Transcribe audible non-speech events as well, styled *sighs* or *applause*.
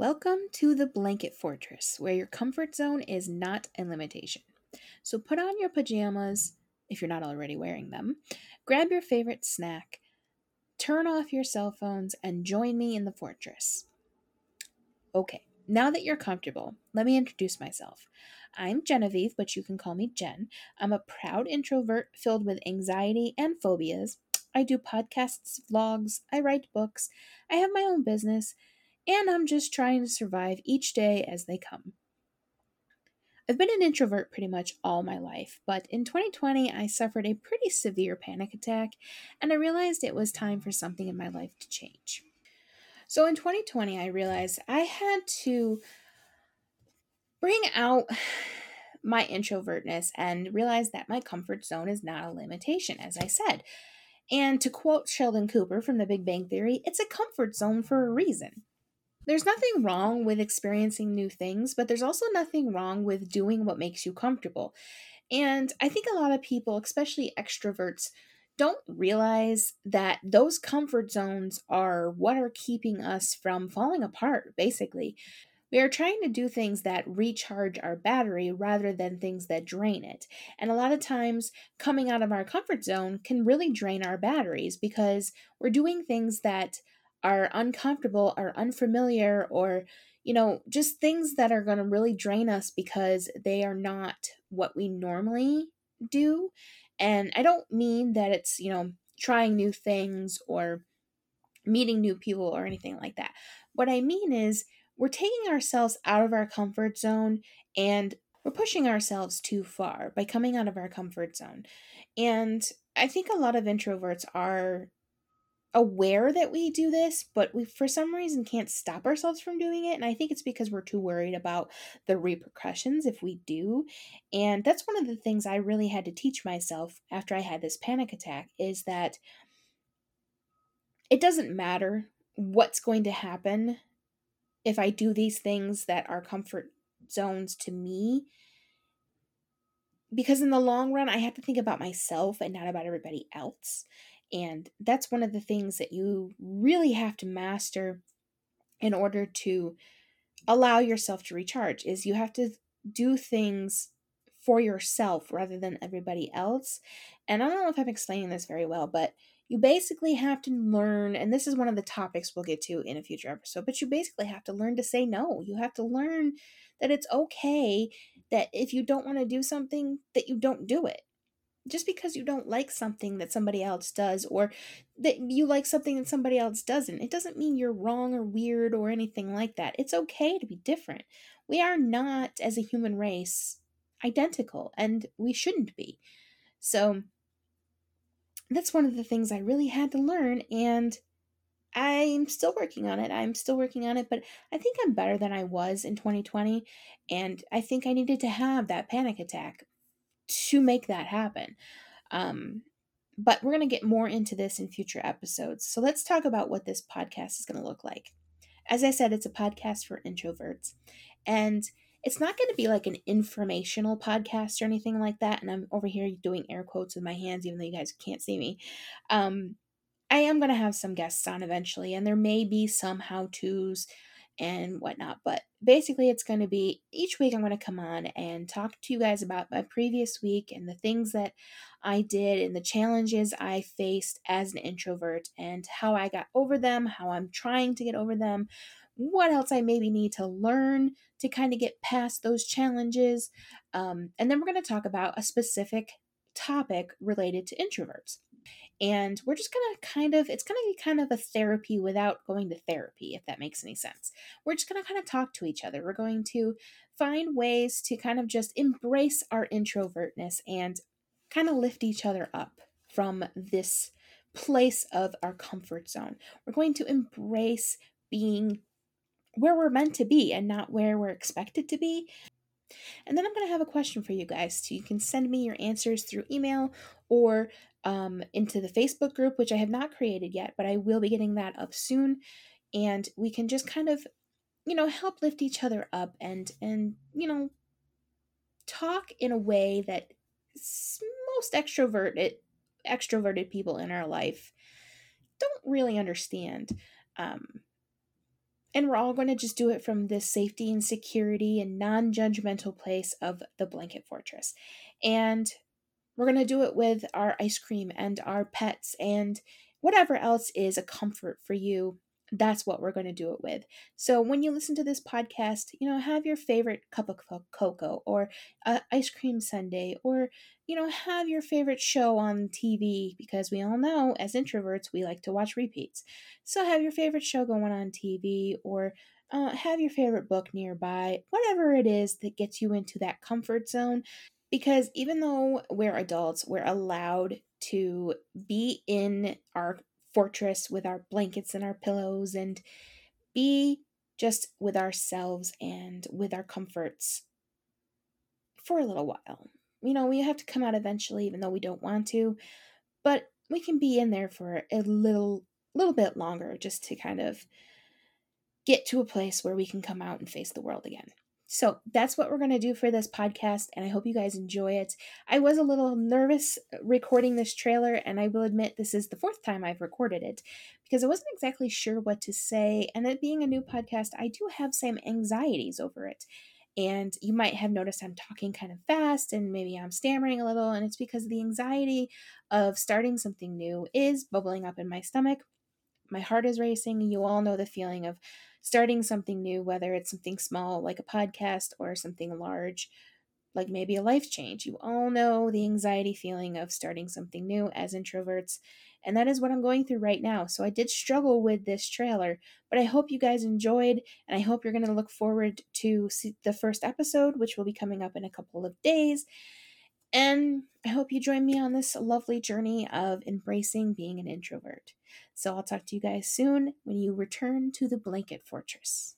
Welcome to the Blanket Fortress, where your comfort zone is not a limitation. So put on your pajamas, if you're not already wearing them, grab your favorite snack, turn off your cell phones, and join me in the fortress. Okay, now that you're comfortable, let me introduce myself. I'm Genevieve, but you can call me Jen. I'm a proud introvert filled with anxiety and phobias. I do podcasts, vlogs, I write books, I have my own business and I'm just trying to survive each day as they come. I've been an introvert pretty much all my life, but in 2020 I suffered a pretty severe panic attack and I realized it was time for something in my life to change. So in 2020 I realized I had to bring out *sighs* my introvertness and realize that my comfort zone is not a limitation, as I said. And to quote Sheldon Cooper from The Big Bang Theory, it's a comfort zone for a reason. There's nothing wrong with experiencing new things, but there's also nothing wrong with doing what makes you comfortable. And I think a lot of people, especially extroverts, don't realize that those comfort zones are what are keeping us from falling apart, basically. We are trying to do things that recharge our battery rather than things that drain it. And a lot of times, coming out of our comfort zone can really drain our batteries because we're doing things that are uncomfortable or unfamiliar or you know just things that are going to really drain us because they are not what we normally do. And i don't mean that it's you know trying new things or meeting new people or anything like that. What i mean is we're taking ourselves out of our comfort zone and we're pushing ourselves too far by coming out of our comfort zone. And i think a lot of introverts are aware that we do this, but we for some reason can't stop ourselves from doing it. And I think it's because we're too worried about the repercussions if we do. And that's one of the things I really had to teach myself after I had this panic attack is that it doesn't matter what's going to happen if I do these things that are comfort zones to me. Because in the long run, I have to think about myself and not about everybody else. And that's one of the things that you really have to master in order to allow yourself to recharge is you have to do things for yourself rather than everybody else. And I don't know if I'm explaining this very well, but you basically have to learn, and this is one of the topics we'll get to in a future episode, but you basically have to learn to say no. You have to learn that it's okay that if you don't want to do something, that you don't do it. Just because you don't like something that somebody else does or that you like something that somebody else doesn't it doesn't mean you're wrong or weird or anything like that. It's okay to be different. We are not as a human race identical and we shouldn't be. So that's one of the things i really had to learn and I'm still working on it. I'm still working on it, but I think I'm better than I was in 2020. And I think I needed to have that panic attack to make that happen. Um, but we're going to get more into this in future episodes. So let's talk about what this podcast is going to look like. As I said, it's a podcast for introverts. And it's not going to be like an informational podcast or anything like that. And I'm over here doing air quotes with my hands, even though you guys can't see me. Um, I am going to have some guests on eventually, and there may be some how to's and whatnot. But basically, it's going to be each week I'm going to come on and talk to you guys about my previous week and the things that I did and the challenges I faced as an introvert and how I got over them, how I'm trying to get over them, what else I maybe need to learn to kind of get past those challenges. Um, and then we're going to talk about a specific topic related to introverts and we're just gonna kind of it's gonna be kind of a therapy without going to therapy if that makes any sense. We're just gonna kind of talk to each other. We're going to find ways to kind of just embrace our introvertness and kind of lift each other up from this place of our comfort zone. We're going to embrace being where we're meant to be and not where we're expected to be and then I'm going to have a question for you guys. So you can send me your answers through email or um, into the Facebook group, which I have not created yet, but I will be getting that up soon. And we can just kind of, you know, help lift each other up and, and, you know, talk in a way that most extroverted, extroverted people in our life don't really understand. Um, And we're all going to just do it from this safety and security and non judgmental place of the blanket fortress. And we're going to do it with our ice cream and our pets and whatever else is a comfort for you that's what we're going to do it with. So when you listen to this podcast, you know, have your favorite cup of cocoa or uh, ice cream sundae or you know, have your favorite show on TV because we all know as introverts we like to watch repeats. So have your favorite show going on TV or uh, have your favorite book nearby, whatever it is that gets you into that comfort zone. Because even though we're adults, we're allowed to be in our fortress with our blankets and our pillows and be just with ourselves and with our comforts for a little while. You know, we have to come out eventually even though we don't want to, but we can be in there for a little little bit longer just to kind of get to a place where we can come out and face the world again. So that's what we're going to do for this podcast, and I hope you guys enjoy it. I was a little nervous uh, recording this trailer, and I will admit this is the fourth time I've recorded it because I wasn't exactly sure what to say. And it being a new podcast, I do have some anxieties over it. And you might have noticed I'm talking kind of fast and maybe I'm stammering a little, and it's because the anxiety of starting something new is bubbling up in my stomach. My heart is racing. You all know the feeling of starting something new, whether it's something small like a podcast or something large like maybe a life change. You all know the anxiety feeling of starting something new as introverts, and that is what I'm going through right now. So I did struggle with this trailer, but I hope you guys enjoyed, and I hope you're going to look forward to the first episode, which will be coming up in a couple of days. And I hope you join me on this lovely journey of embracing being an introvert. So I'll talk to you guys soon when you return to the Blanket Fortress.